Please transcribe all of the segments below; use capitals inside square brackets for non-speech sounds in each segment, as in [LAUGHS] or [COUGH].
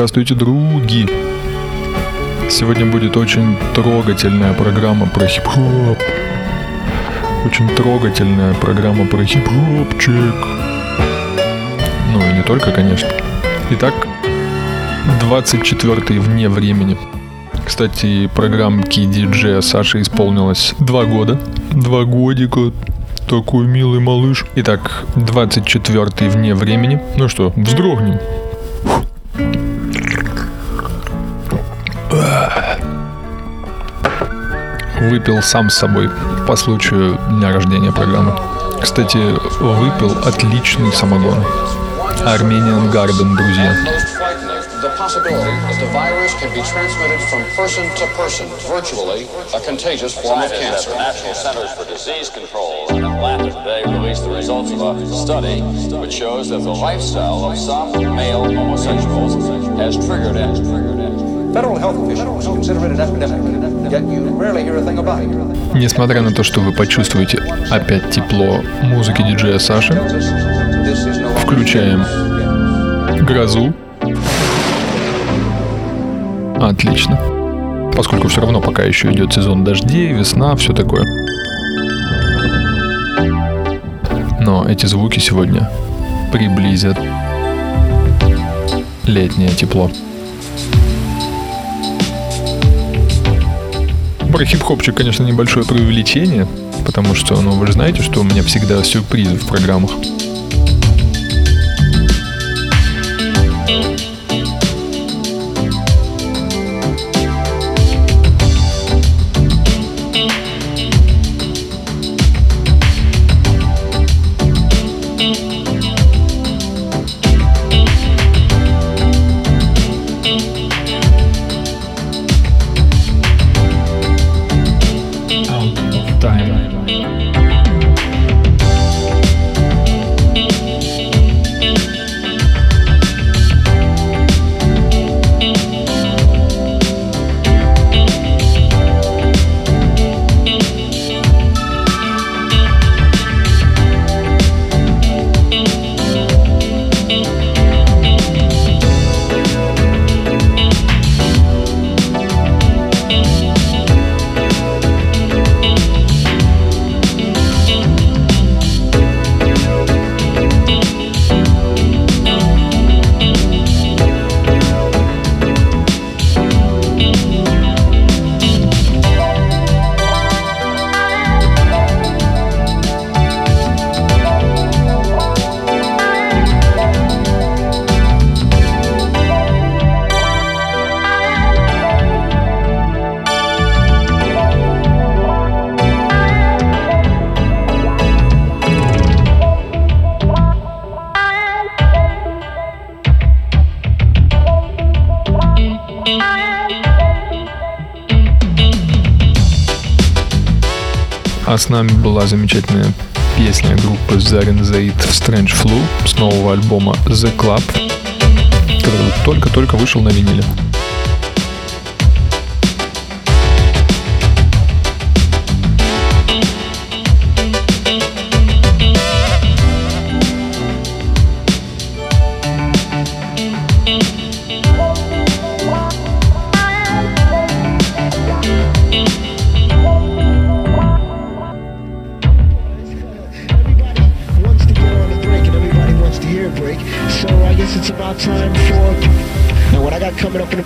Здравствуйте, други! Сегодня будет очень трогательная программа про хип-хоп. Очень трогательная программа про хип-хопчик. Ну и не только, конечно. Итак, 24 вне времени. Кстати, программки диджея Саши исполнилось два года. Два годика. Такой милый малыш. Итак, 24 вне времени. Ну что, вздрогнем. Выпил сам с собой по случаю дня рождения программы. Кстати, выпил отличный самогон. Armenian Garden, друзья. the possibility that the virus can be transmitted from person to person, virtually a contagious form of cancer. The National Centers for Disease Control in Atlanta today released the results of a study which shows that the lifestyle of some male homosexuals has triggered it. Federal health officials consider it an epidemic, Несмотря на то, что вы почувствуете опять тепло музыки диджея Саши, включаем грозу, Отлично. Поскольку все равно пока еще идет сезон дождей, весна, все такое. Но эти звуки сегодня приблизят летнее тепло. Про хип-хопчик, конечно, небольшое преувеличение, потому что, ну, вы же знаете, что у меня всегда сюрпризы в программах. Нами была замечательная песня группы Zarin Zaid Strange Flu с нового альбома The Club, который только-только вышел на виниле.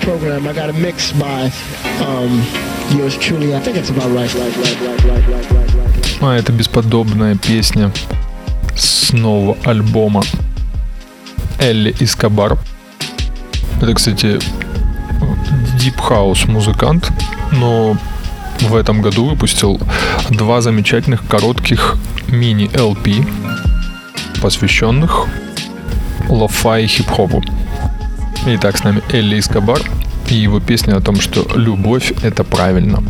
Program. I got a mix by um, yours truly. I think it's about right. right, right, right, right, right, right, right. А это бесподобная песня с нового альбома Элли Искабар. Это, кстати, Deep House музыкант, но в этом году выпустил два замечательных коротких мини-LP, посвященных лофа и хип-хопу. Итак, с нами Элли Искабар и его песня о том, что любовь — это правильно.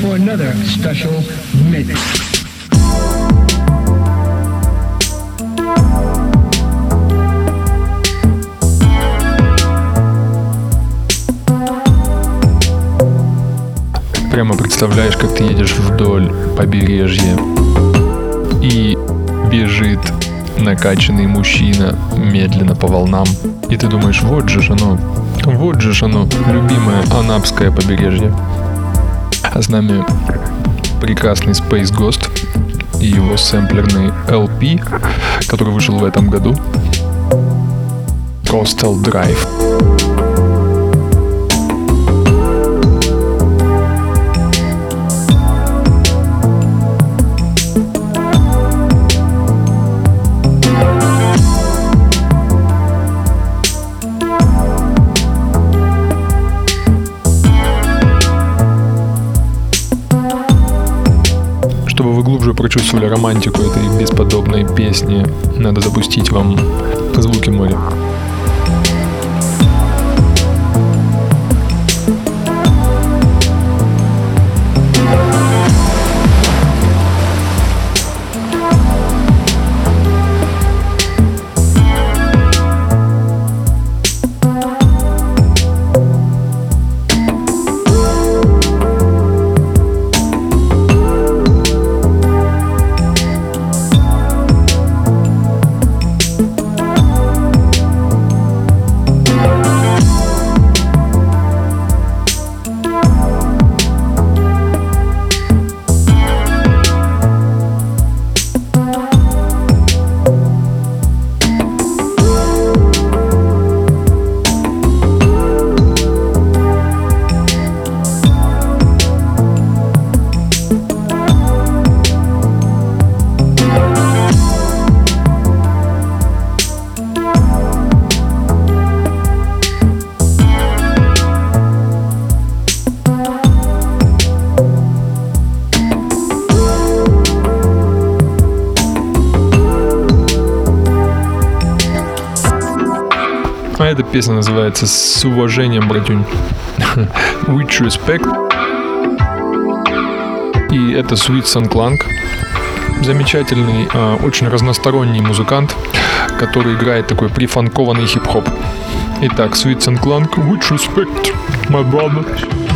For another special mix. Прямо представляешь, как ты едешь вдоль побережья и бежит накачанный мужчина медленно по волнам. И ты думаешь, вот же оно, вот же оно, любимое анапское побережье. А с нами прекрасный Space Ghost и его сэмплерный LP, который вышел в этом году. Coastal Drive. Прочувствовали романтику этой бесподобной песни, надо запустить вам звуки моря. Эта песня называется «С уважением, братюнь». [LAUGHS] With Respect. И это Sweet Sun Clank. Замечательный, а, очень разносторонний музыкант, который играет такой прифанкованный хип-хоп. Итак, Sweet Sun Clank, With Respect, my brother.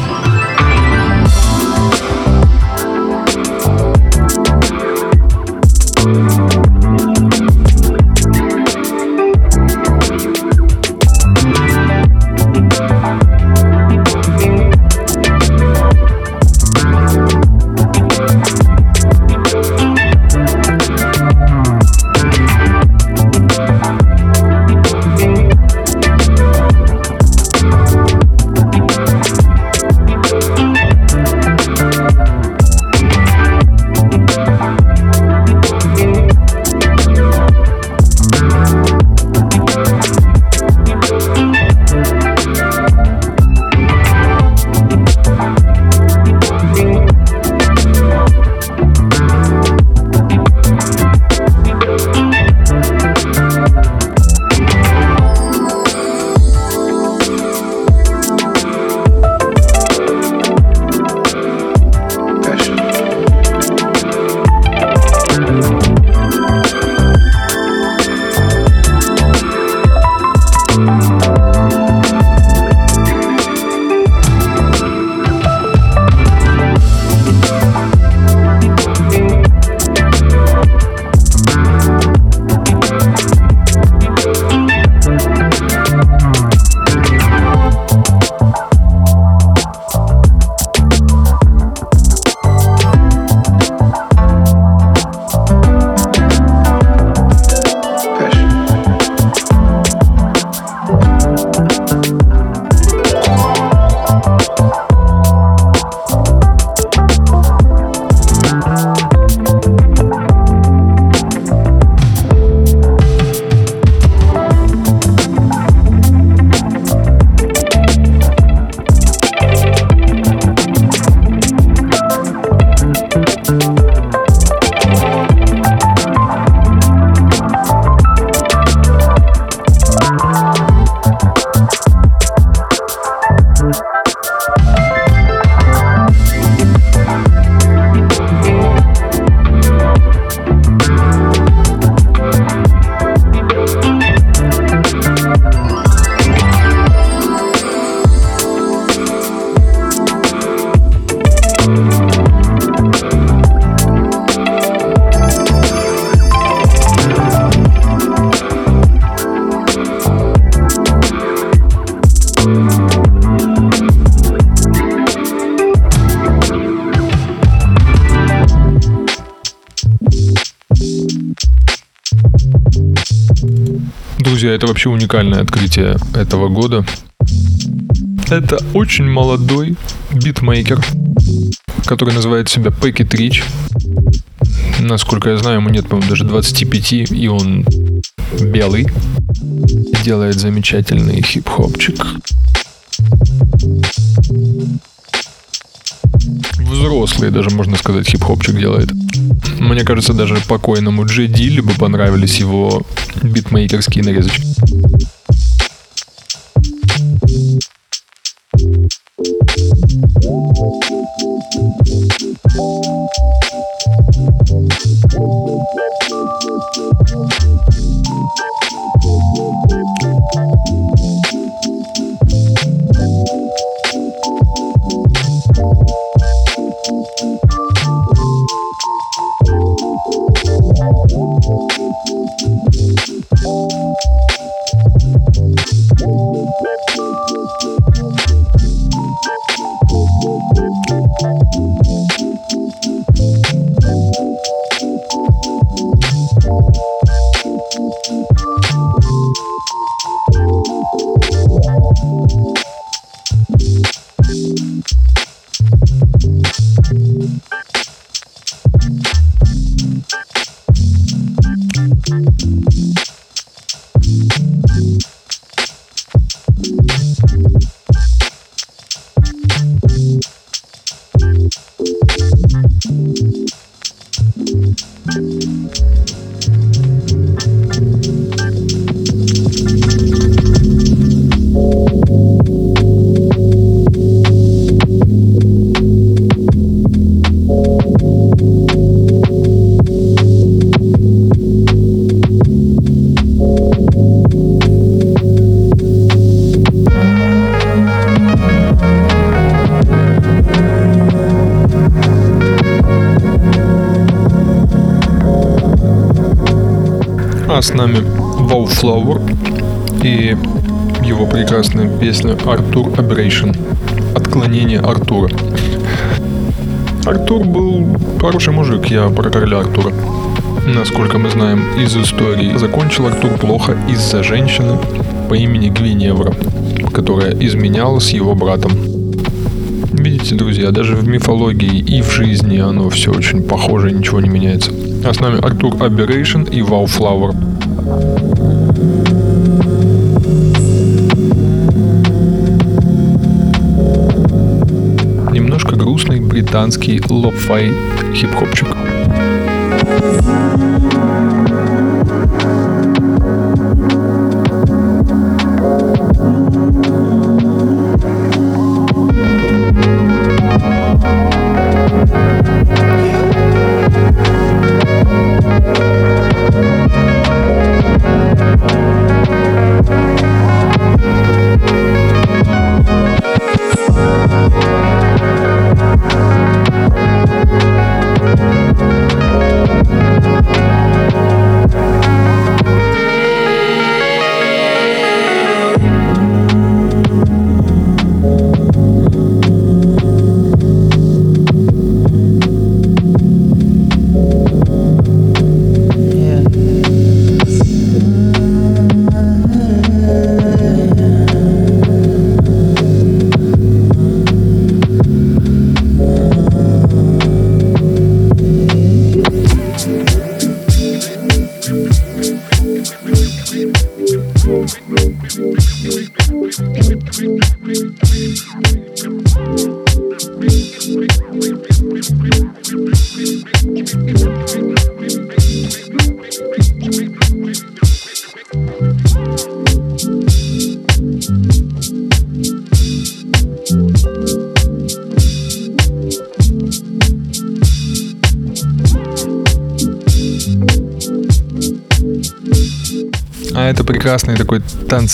Вообще уникальное открытие этого года. Это очень молодой битмейкер, который называет себя Packet Rich. Насколько я знаю, ему нет, по-моему, даже 25, и он белый. Делает замечательный хип-хопчик. Взрослый даже, можно сказать, хип-хопчик делает. Мне кажется, даже покойному Джей Дилли бы понравились его битмейкерские нарезочки. Артур был хороший мужик, я про короля Артура. Насколько мы знаем из истории, закончил Артур плохо из-за женщины по имени Гвиневра, которая изменяла с его братом. Видите, друзья, даже в мифологии и в жизни оно все очень похоже, ничего не меняется. А с нами Артур Aberration и Wallflower. Немножко грустный британский лофай хип-хопчик.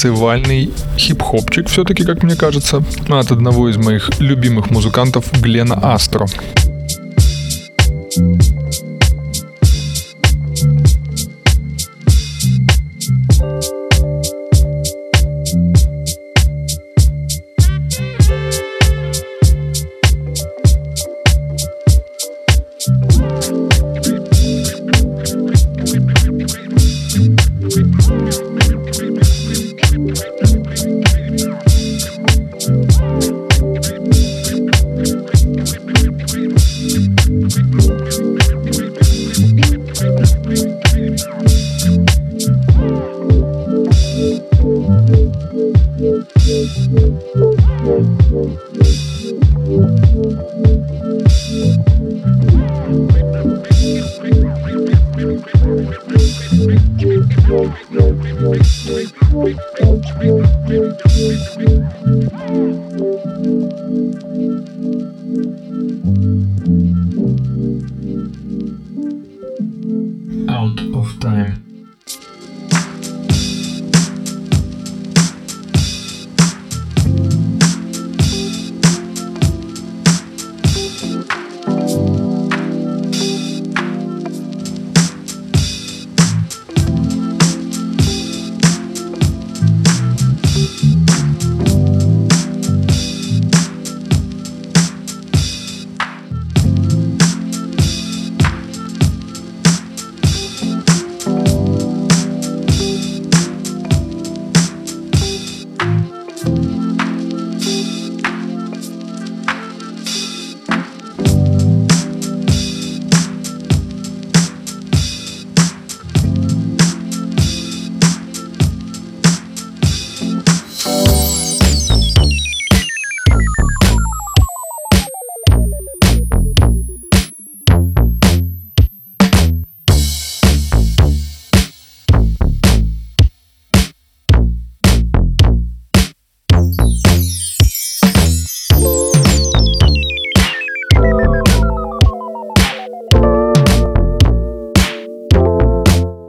Танцевальный хип-хопчик, все-таки, как мне кажется, от одного из моих любимых музыкантов Глена Астро. Thank you.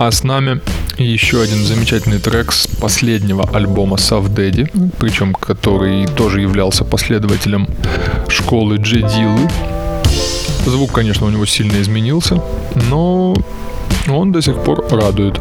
А с нами еще один замечательный трек с последнего альбома Сав Дэдди, причем который тоже являлся последователем школы Джедилы. Звук, конечно, у него сильно изменился, но он до сих пор радует.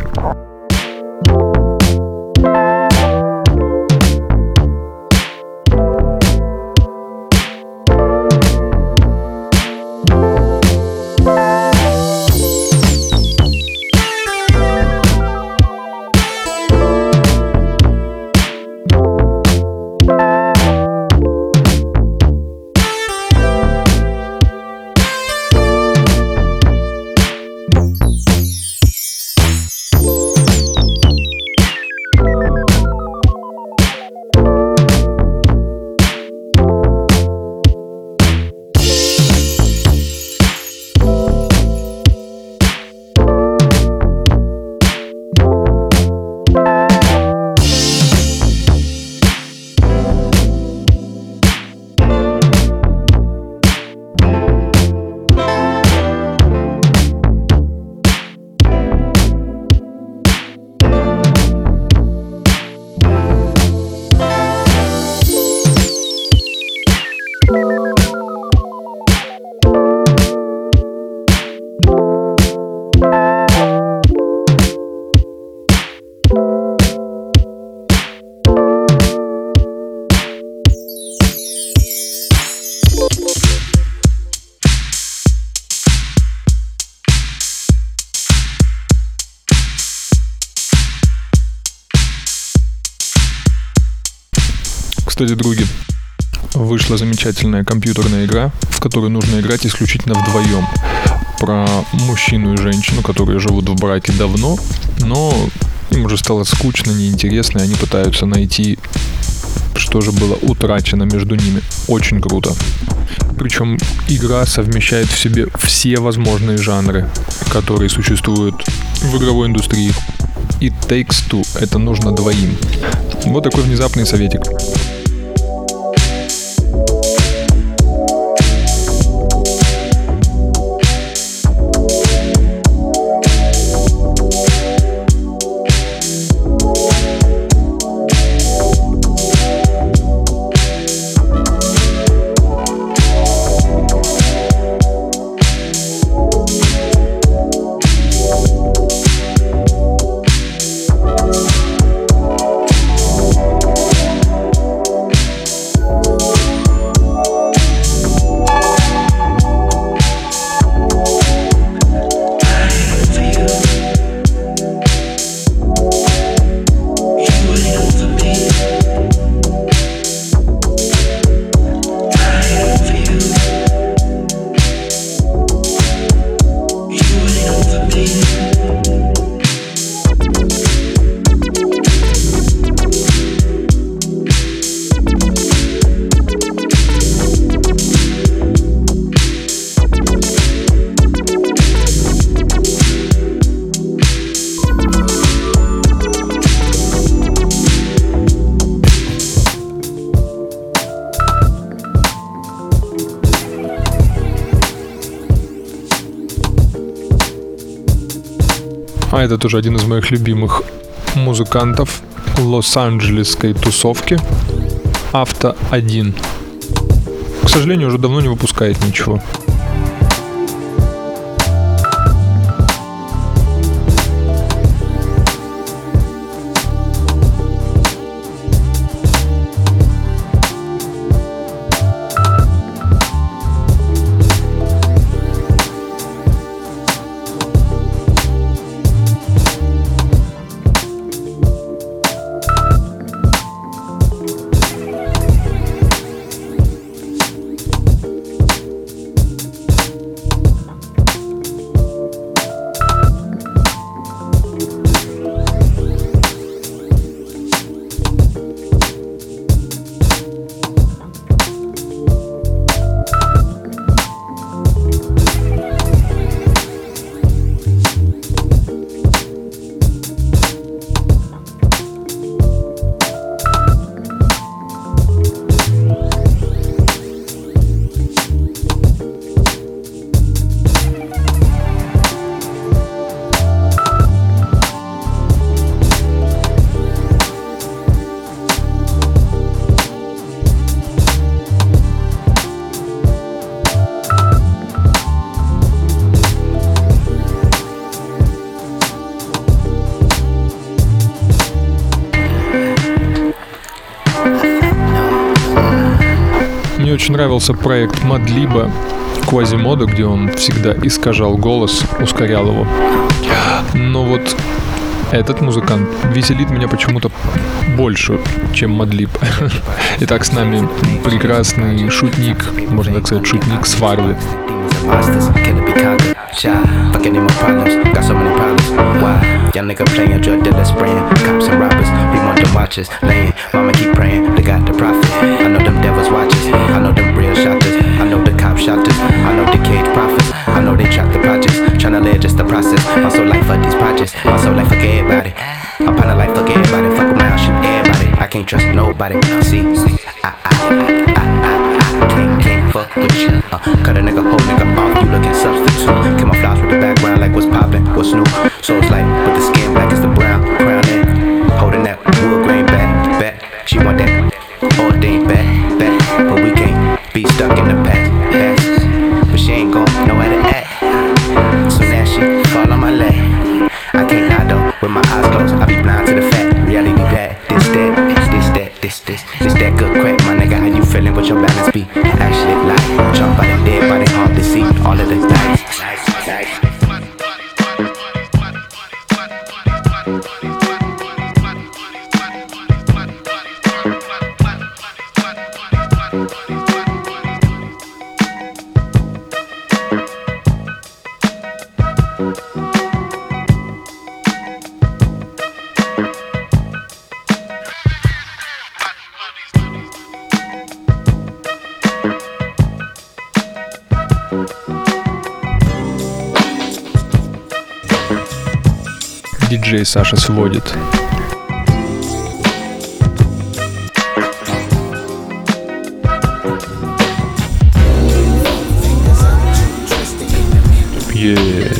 Замечательная компьютерная игра, в которой нужно играть исключительно вдвоем. Про мужчину и женщину, которые живут в браке давно, но им уже стало скучно, неинтересно, и они пытаются найти, что же было утрачено между ними. Очень круто. Причем игра совмещает в себе все возможные жанры, которые существуют в игровой индустрии. И Takes Two — это нужно двоим. Вот такой внезапный советик. Это тоже один из моих любимых музыкантов лос-анджелесской тусовки Авто 1. К сожалению, уже давно не выпускает ничего. Очень нравился проект Мадлиба Квазимода, где он всегда искажал голос, ускорял его. Но вот этот музыкант веселит меня почему-то больше, чем Мадлиб. [LAUGHS] Итак, с нами прекрасный шутник, можно так сказать, шутник Сварли. imposters. Can it be conquered? Shy, fuck any more problems. Got so many problems. Why? Young nigga playing drug dealers, spraying cops and robbers. We want them watches laying. Mama keep praying, they got the profit. Them. I know the cop shotters. I know the cage prophets. I know they trap the projects. Tryna live just the process. My soul life for these projects. My soul life fuck everybody. I'm kinda like fuck everybody. Fuck around, shoot everybody. I can't trust nobody. See, I, I, I, I, I can't, can't fuck with you. Uh, cut a nigga, whole nigga off, you looking substitute. Camouflage with the background, like what's poppin', what's new. So it's like, with the skin black as the brown, crown in. Holding that wood Саша сводит. Yeah.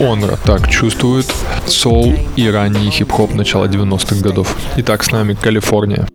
Онра так чувствует соул и ранний хип-хоп начала 90-х годов. Итак, с нами Калифорния.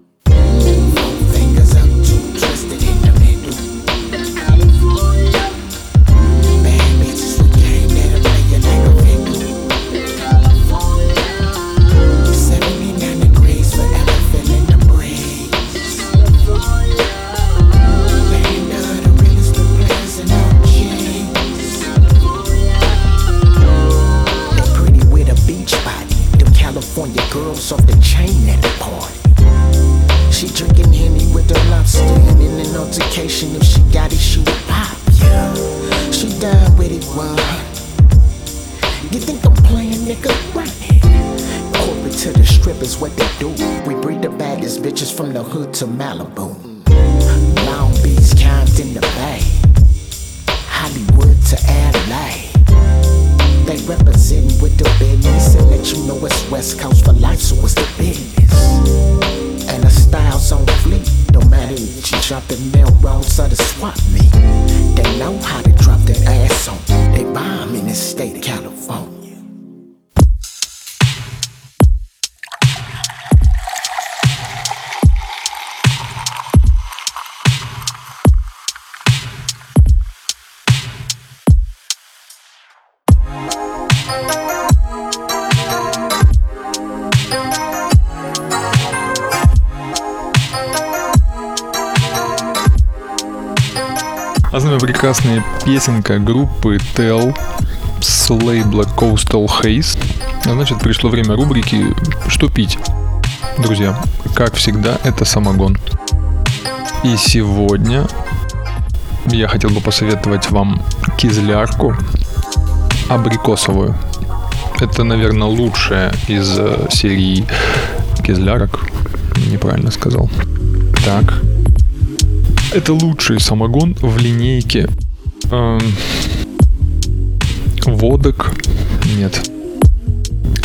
So it's the business. And the styles on fleek, no matter if you drop the Melrose or the swap me. They know how to drop that ass on. They bomb in the state of California. Прекрасная песенка группы Tell с лейбла Coastal Haze. А значит, пришло время рубрики «Что пить?». Друзья, как всегда, это самогон. И сегодня я хотел бы посоветовать вам кизлярку абрикосовую. Это, наверное, лучшая из э, серии кизлярок. Неправильно сказал. Так, это лучший самогон в линейке эм, водок. Нет.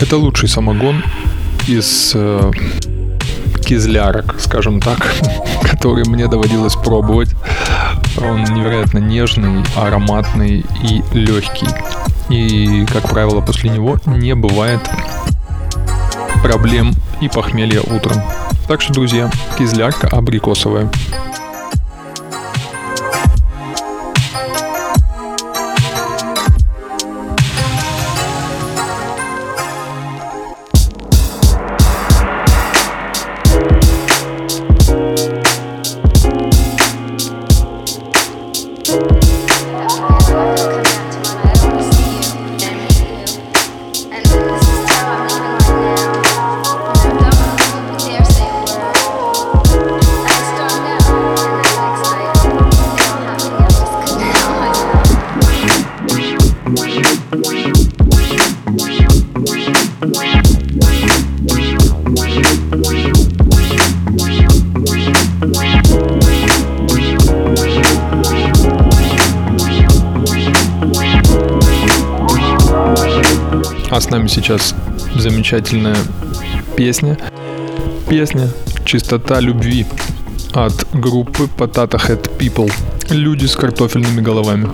Это лучший самогон из э, кизлярок, скажем так, [LAUGHS] который мне доводилось пробовать. Он невероятно нежный, ароматный и легкий. И, как правило, после него не бывает проблем и похмелья утром. Так что, друзья, кизлярка абрикосовая. С нами сейчас замечательная песня. Песня «Чистота любви» от группы Potato Head People. Люди с картофельными головами.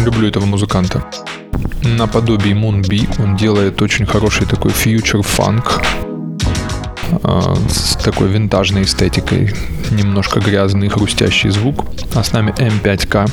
Очень люблю этого музыканта. Наподобие Moonbee он делает очень хороший такой фьючер фанк. с такой винтажной эстетикой, немножко грязный хрустящий звук. А с нами M5K.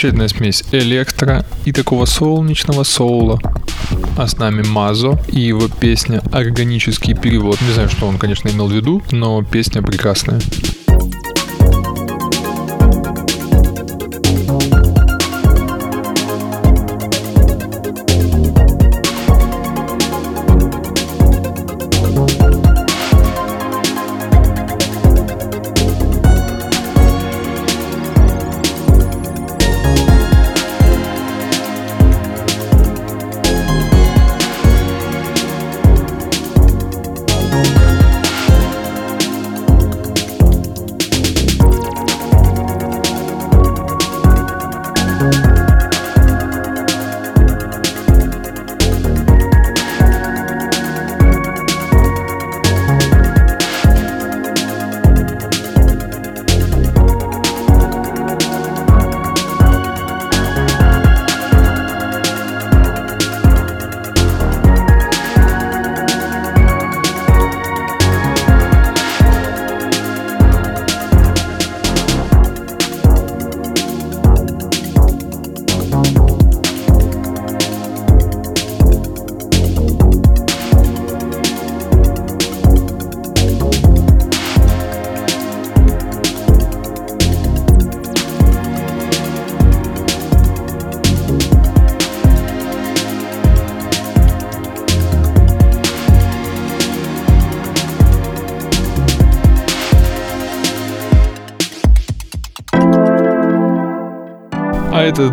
Замечательная смесь электро и такого солнечного соула. А с нами Мазо и его песня «Органический перевод». Не знаю, что он, конечно, имел в виду, но песня прекрасная.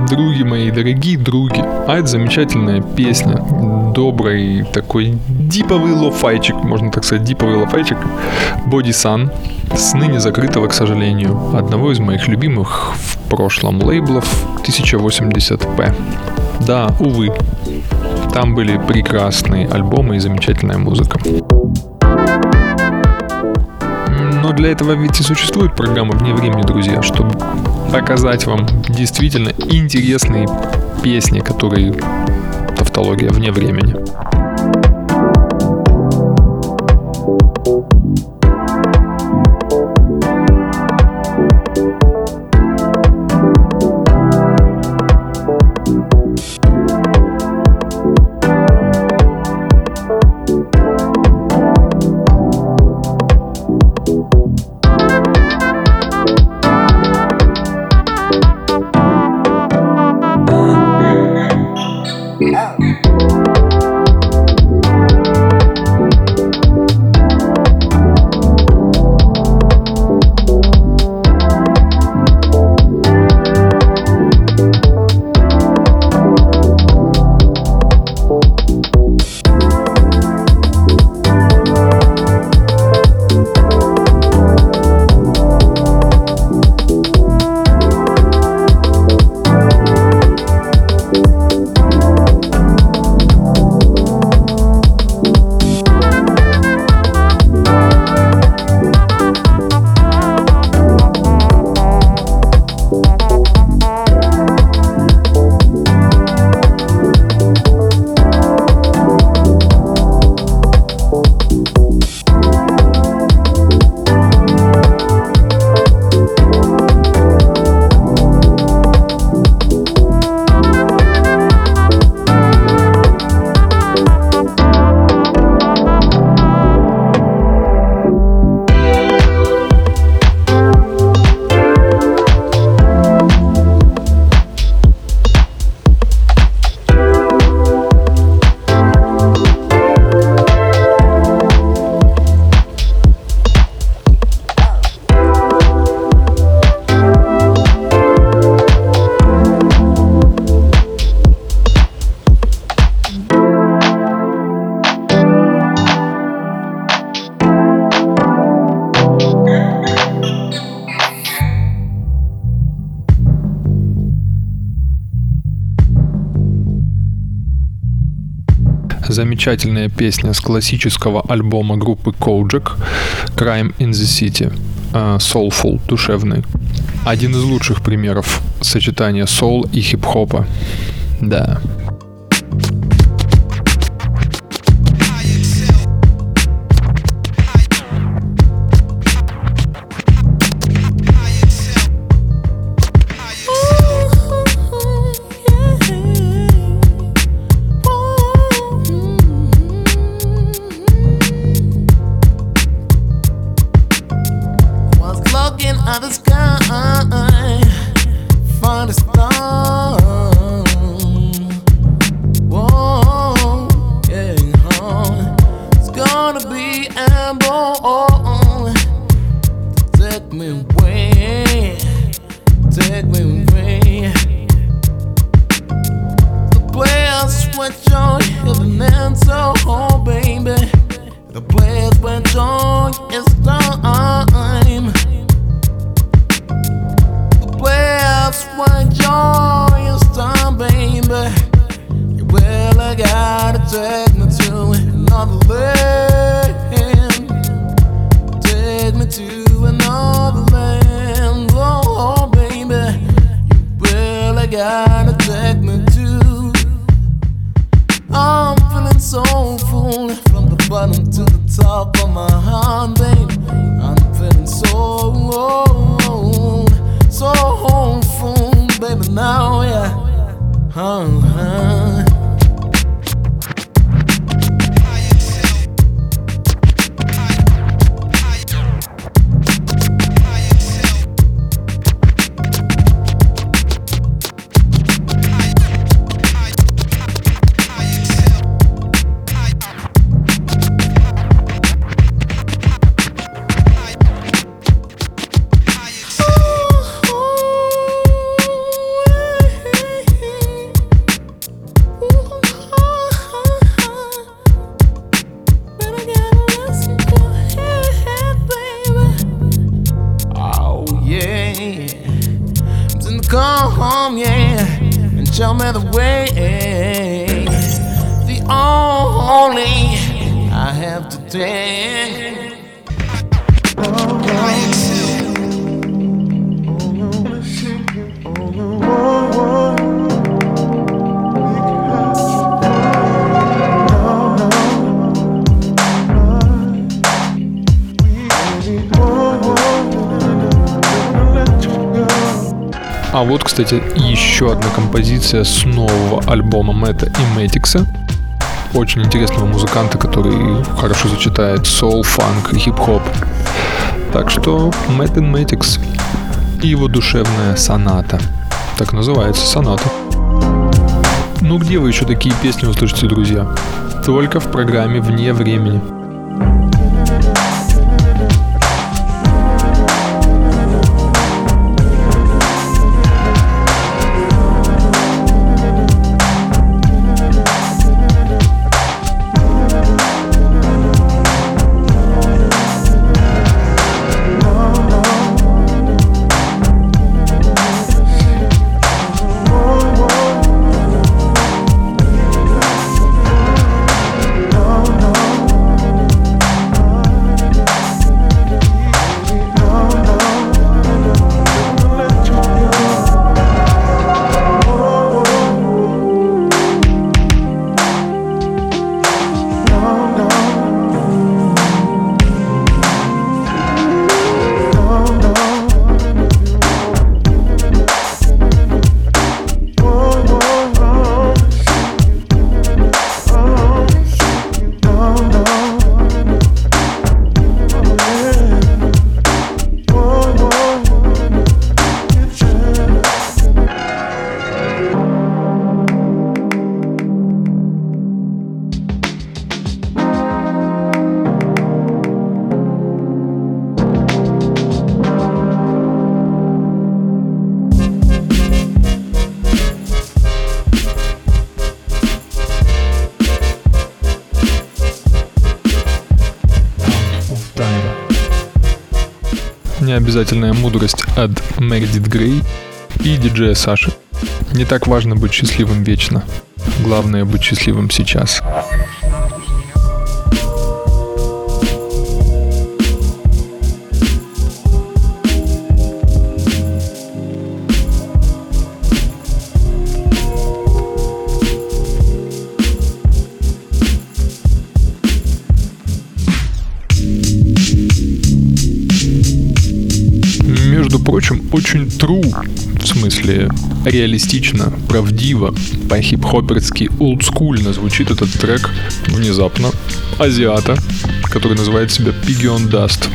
Други мои, дорогие други. А это замечательная песня. Добрый такой диповый лофайчик, можно так сказать, диповый лофайчик. Body Sun. С ныне закрытого, к сожалению, одного из моих любимых в прошлом лейблов 1080p. Да, увы, там были прекрасные альбомы и замечательная музыка. Но для этого ведь и существует программа «Вне времени», друзья, чтобы показать вам действительно интересные песни, которые тавтология вне времени. Замечательная песня с классического альбома группы Kojak Crime in the City. Э, soulful, душевный. Один из лучших примеров сочетания соул и хип-хопа. Да. Tell me the way, the only I have today. take. Oh, А вот, кстати, еще одна композиция с нового альбома Мэтта и Мэтикса. Очень интересного музыканта, который хорошо сочетает соул, фанк и хип-хоп. Так что Мэтт и Мэтикс и его душевная соната. Так называется соната. Ну где вы еще такие песни услышите, друзья? Только в программе «Вне времени». Необязательная мудрость от Мэридит Грей и диджея Саши. Не так важно быть счастливым вечно. Главное быть счастливым сейчас. Очень true, в смысле реалистично, правдиво, по-хип-хоперски, олдскульно звучит этот трек внезапно азиата, который называет себя Piggy on Dust.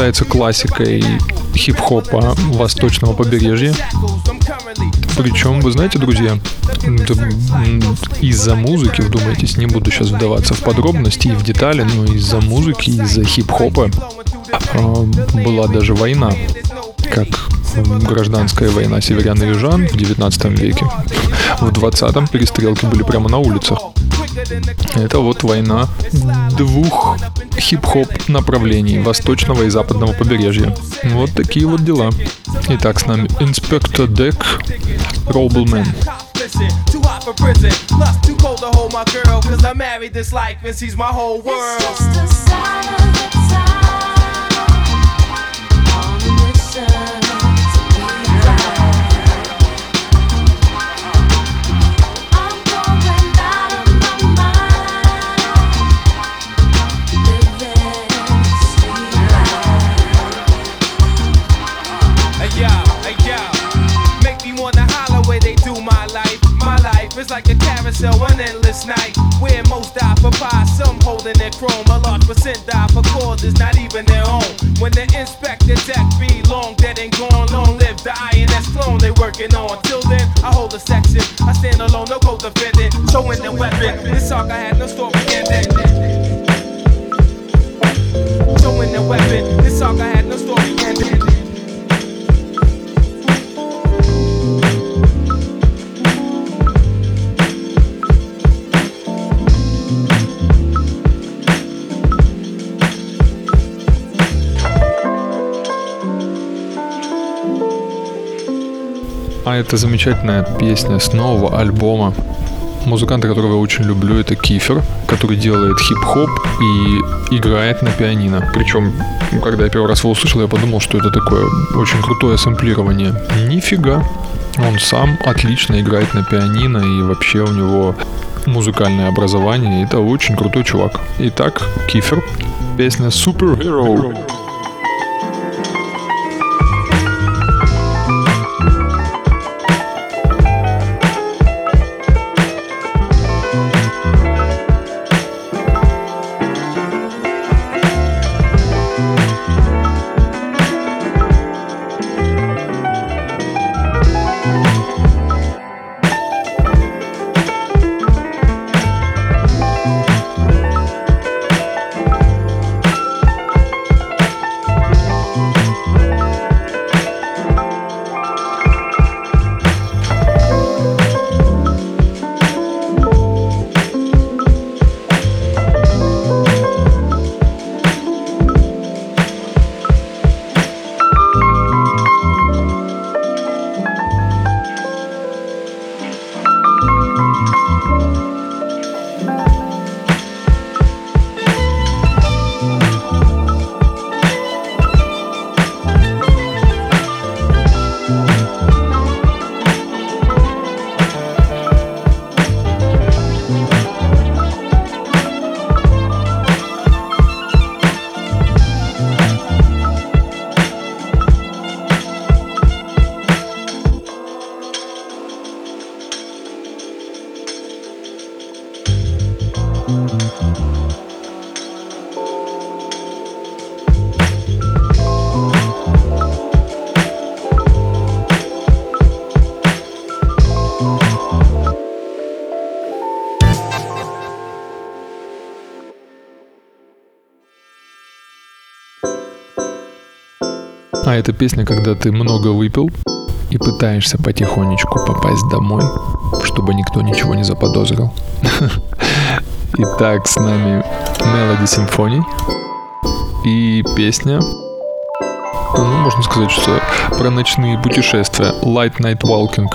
Считается классикой хип-хопа восточного побережья. Причем, вы знаете, друзья, из-за музыки, вдумайтесь, не буду сейчас вдаваться в подробности и в детали, но из-за музыки, из-за хип-хопа э, была даже война, как гражданская война северян и южан в 19 веке. В 20-м перестрелки были прямо на улицах. Это вот война двух хип-хоп направлений восточного и западного побережья. Вот такие вот дела. Итак, с нами Инспектор Дек, Роблмен. Too hot for prison, plus too cold to hold my girl. Cause I married this life and she's my whole world. It's just the Like a carousel, one endless night. Where most die for pie, some holding their chrome. A large percent die for causes not even their own. When they inspect the inspector deck be long dead and gone, long live the INS clone they working on. Till then, I hold a section. I stand alone, no co-defendant. Showing the weapon. This talk I had no story ending. Showing the weapon. This talk I had no story ending. А это замечательная песня с нового альбома. Музыканта, которого я очень люблю, это Кифер, который делает хип-хоп и играет на пианино. Причем, когда я первый раз его услышал, я подумал, что это такое очень крутое сэмплирование. Нифига. Он сам отлично играет на пианино и вообще у него музыкальное образование. Это очень крутой чувак. Итак, Кифер, песня Superhero. А эта песня, когда ты много выпил и пытаешься потихонечку попасть домой, чтобы никто ничего не заподозрил. [LAUGHS] Итак, с нами Melody Symphony и песня, ну, можно сказать, что про ночные путешествия Light Night Walking.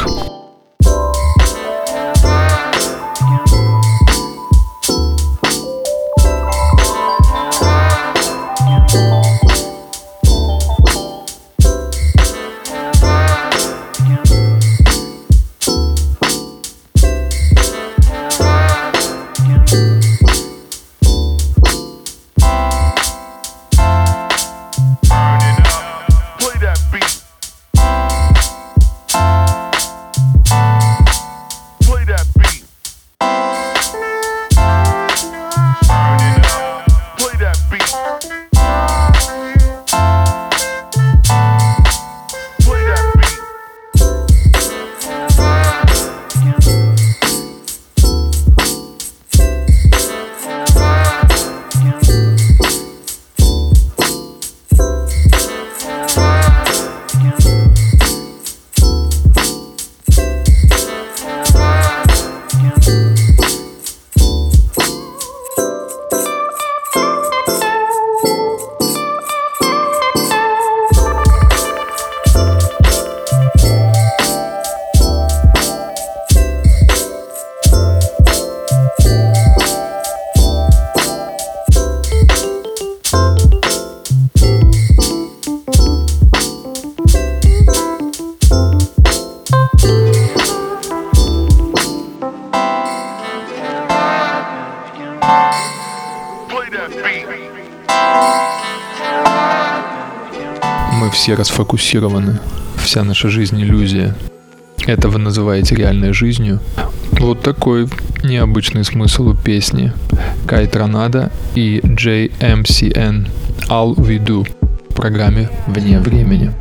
Все расфокусированы. Вся наша жизнь иллюзия. Это вы называете реальной жизнью. Вот такой необычный смысл у песни. Кай Тронада и JMCN All We Do в программе «Вне времени».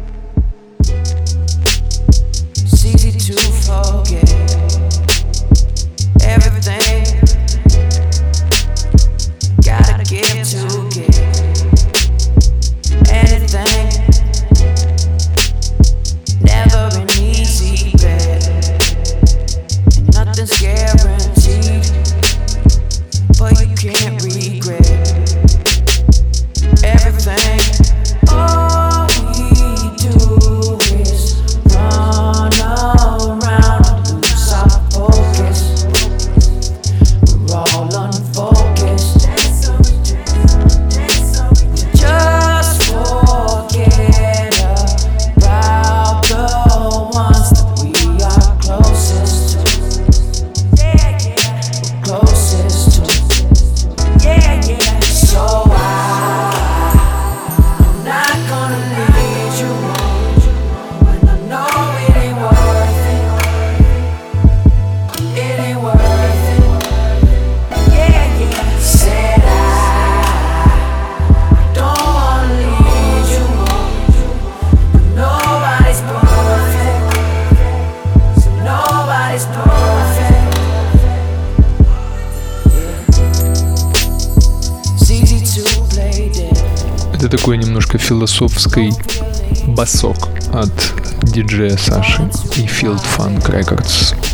Философский басок от диджея Саши и Field Funk Records.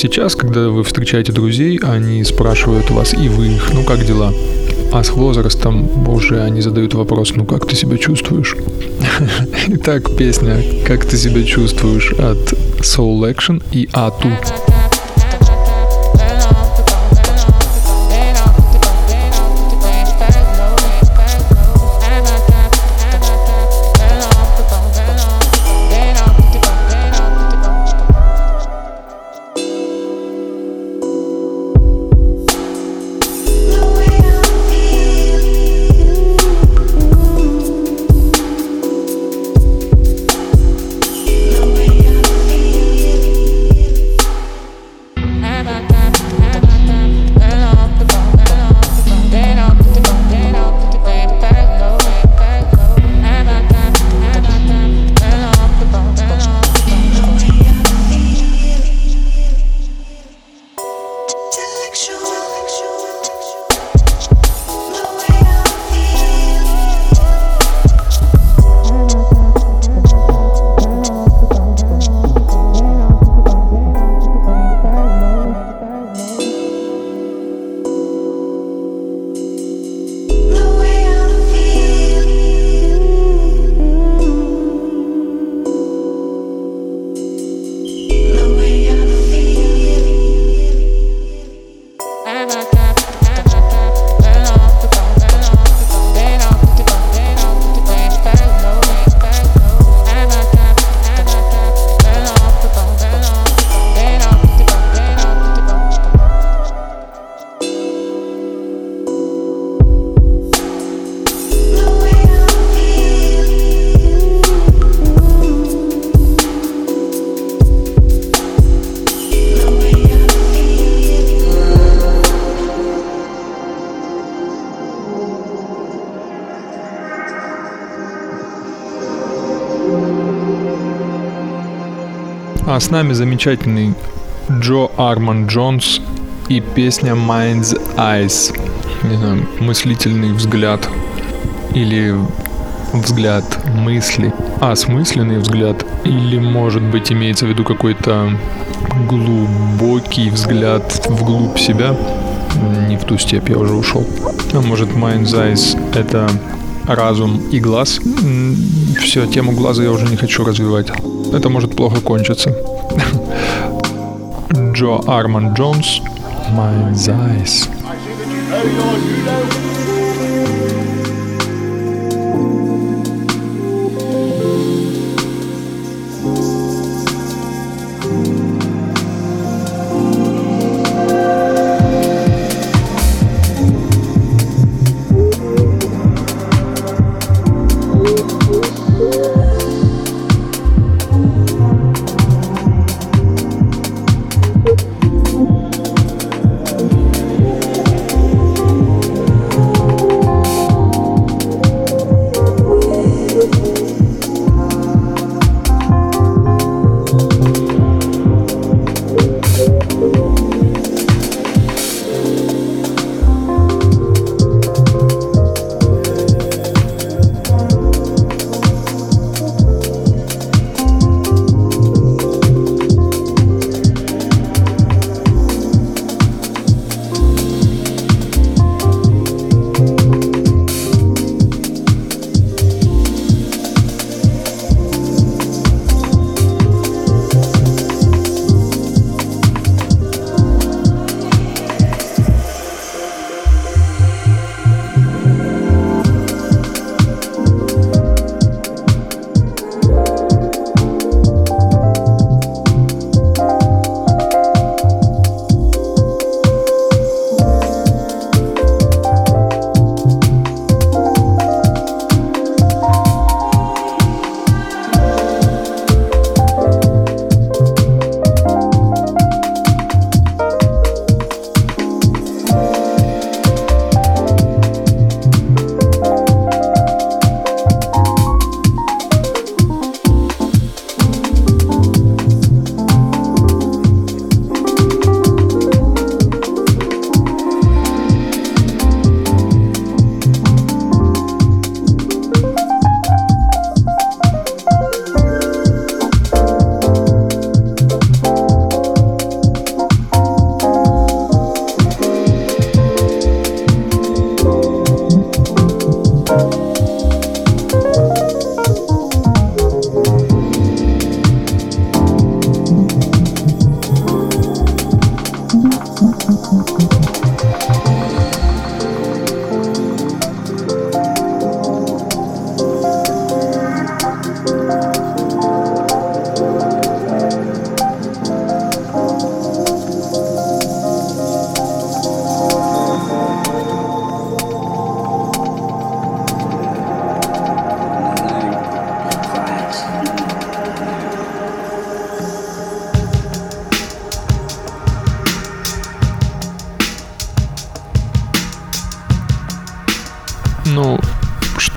Сейчас, когда вы встречаете друзей, они спрашивают вас, и вы их, ну как дела? А с возрастом, боже, они задают вопрос, ну как ты себя чувствуешь? [LAUGHS] Итак, песня «Как ты себя чувствуешь» от Soul Action и Ату. А с нами замечательный Джо Арман Джонс и песня Mind's Eyes. Не знаю, мыслительный взгляд или взгляд мысли, осмысленный взгляд, или, может быть, имеется в виду какой-то глубокий взгляд вглубь себя. Не в ту степь я уже ушел. А может, Mind's Eyes — это разум и глаз. Все, тему глаза я уже не хочу развивать. Это может плохо кончиться. Джо Арман Джонс, Mind's Eyes.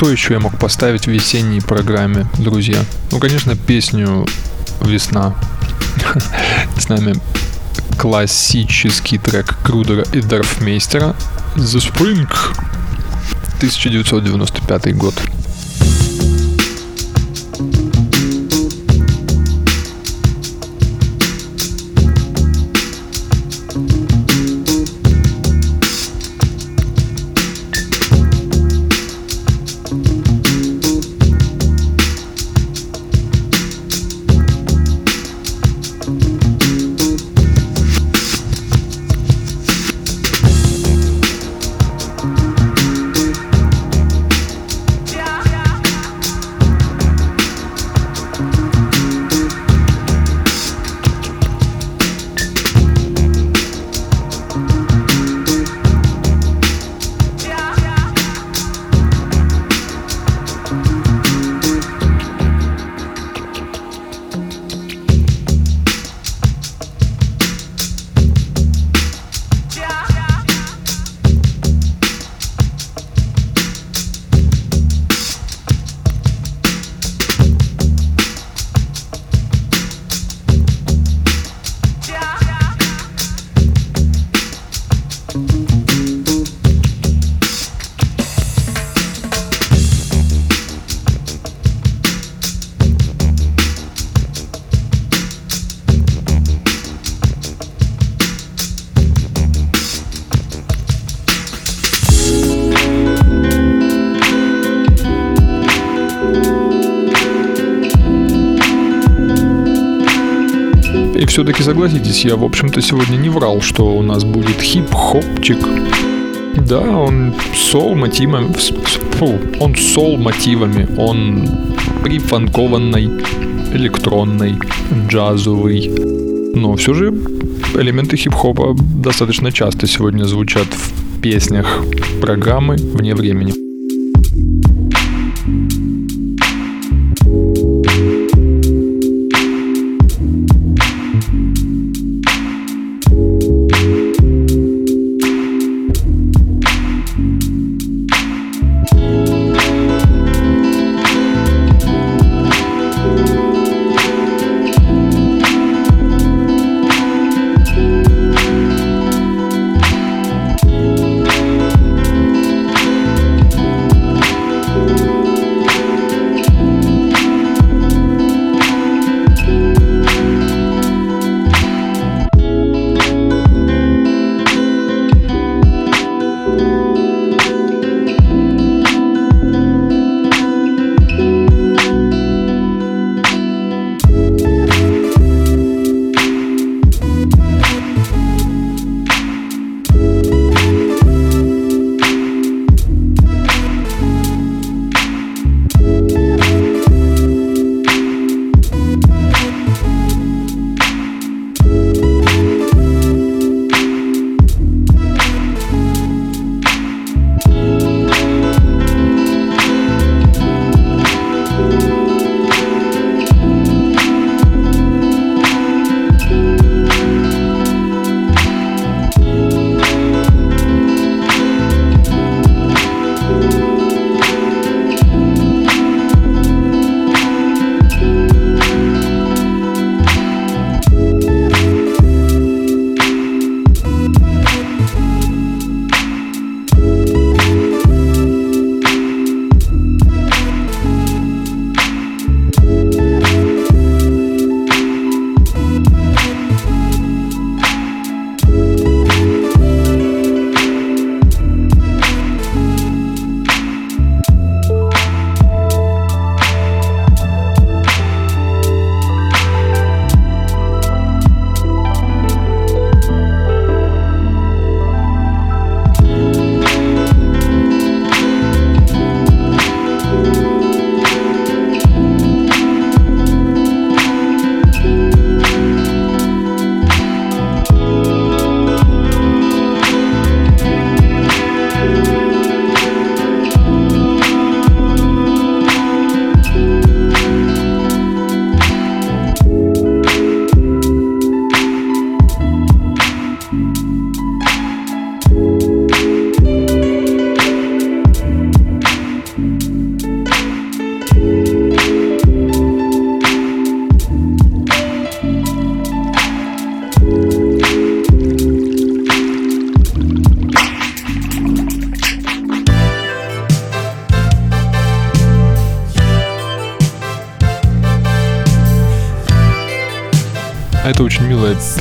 Что еще я мог поставить в весенней программе, друзья? Ну, конечно, песню «Весна». [LAUGHS] С нами классический трек Крудера и Дарфмейстера «The Spring» 1995 год. Все-таки согласитесь, я, в общем-то, сегодня не врал, что у нас будет хип-хопчик. Да, он сол мотивами, фу, он сол мотивами, он прифанкованный, электронный, джазовый. Но все же элементы хип-хопа достаточно часто сегодня звучат в песнях программы вне времени.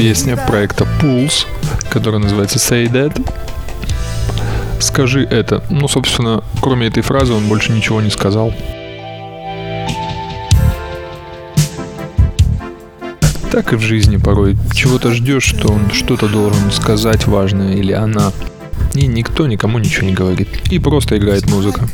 Песня проекта Pulse, которая называется Say That. Скажи это. Ну, собственно, кроме этой фразы он больше ничего не сказал. Так и в жизни порой. Чего-то ждешь, что он что-то должен сказать важное или она. И никто никому ничего не говорит. И просто играет музыка.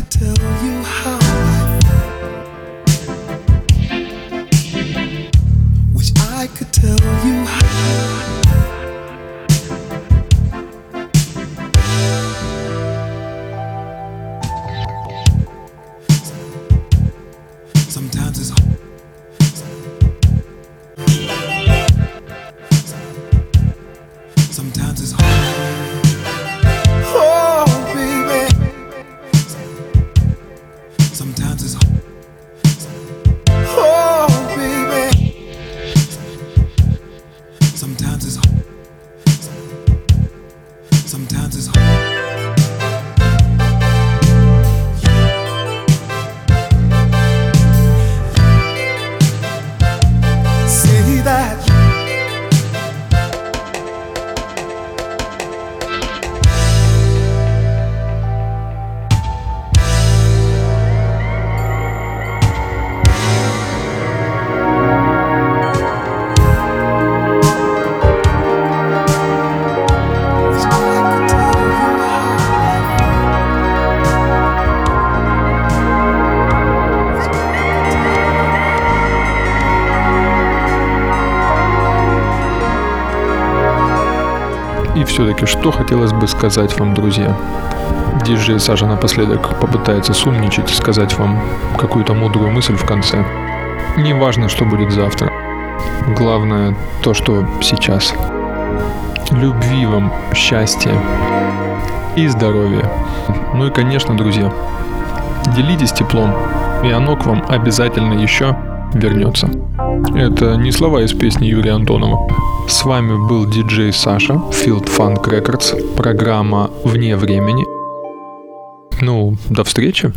Sometimes it's Sometimes все-таки, что хотелось бы сказать вам, друзья? Диджей Саша напоследок попытается сумничать и сказать вам какую-то мудрую мысль в конце. Не важно, что будет завтра. Главное то, что сейчас. Любви вам, счастья и здоровья. Ну и, конечно, друзья, делитесь теплом, и оно к вам обязательно еще вернется. Это не слова из песни Юрия Антонова. С вами был диджей Саша, Field Funk Records, программа «Вне времени». Ну, до встречи.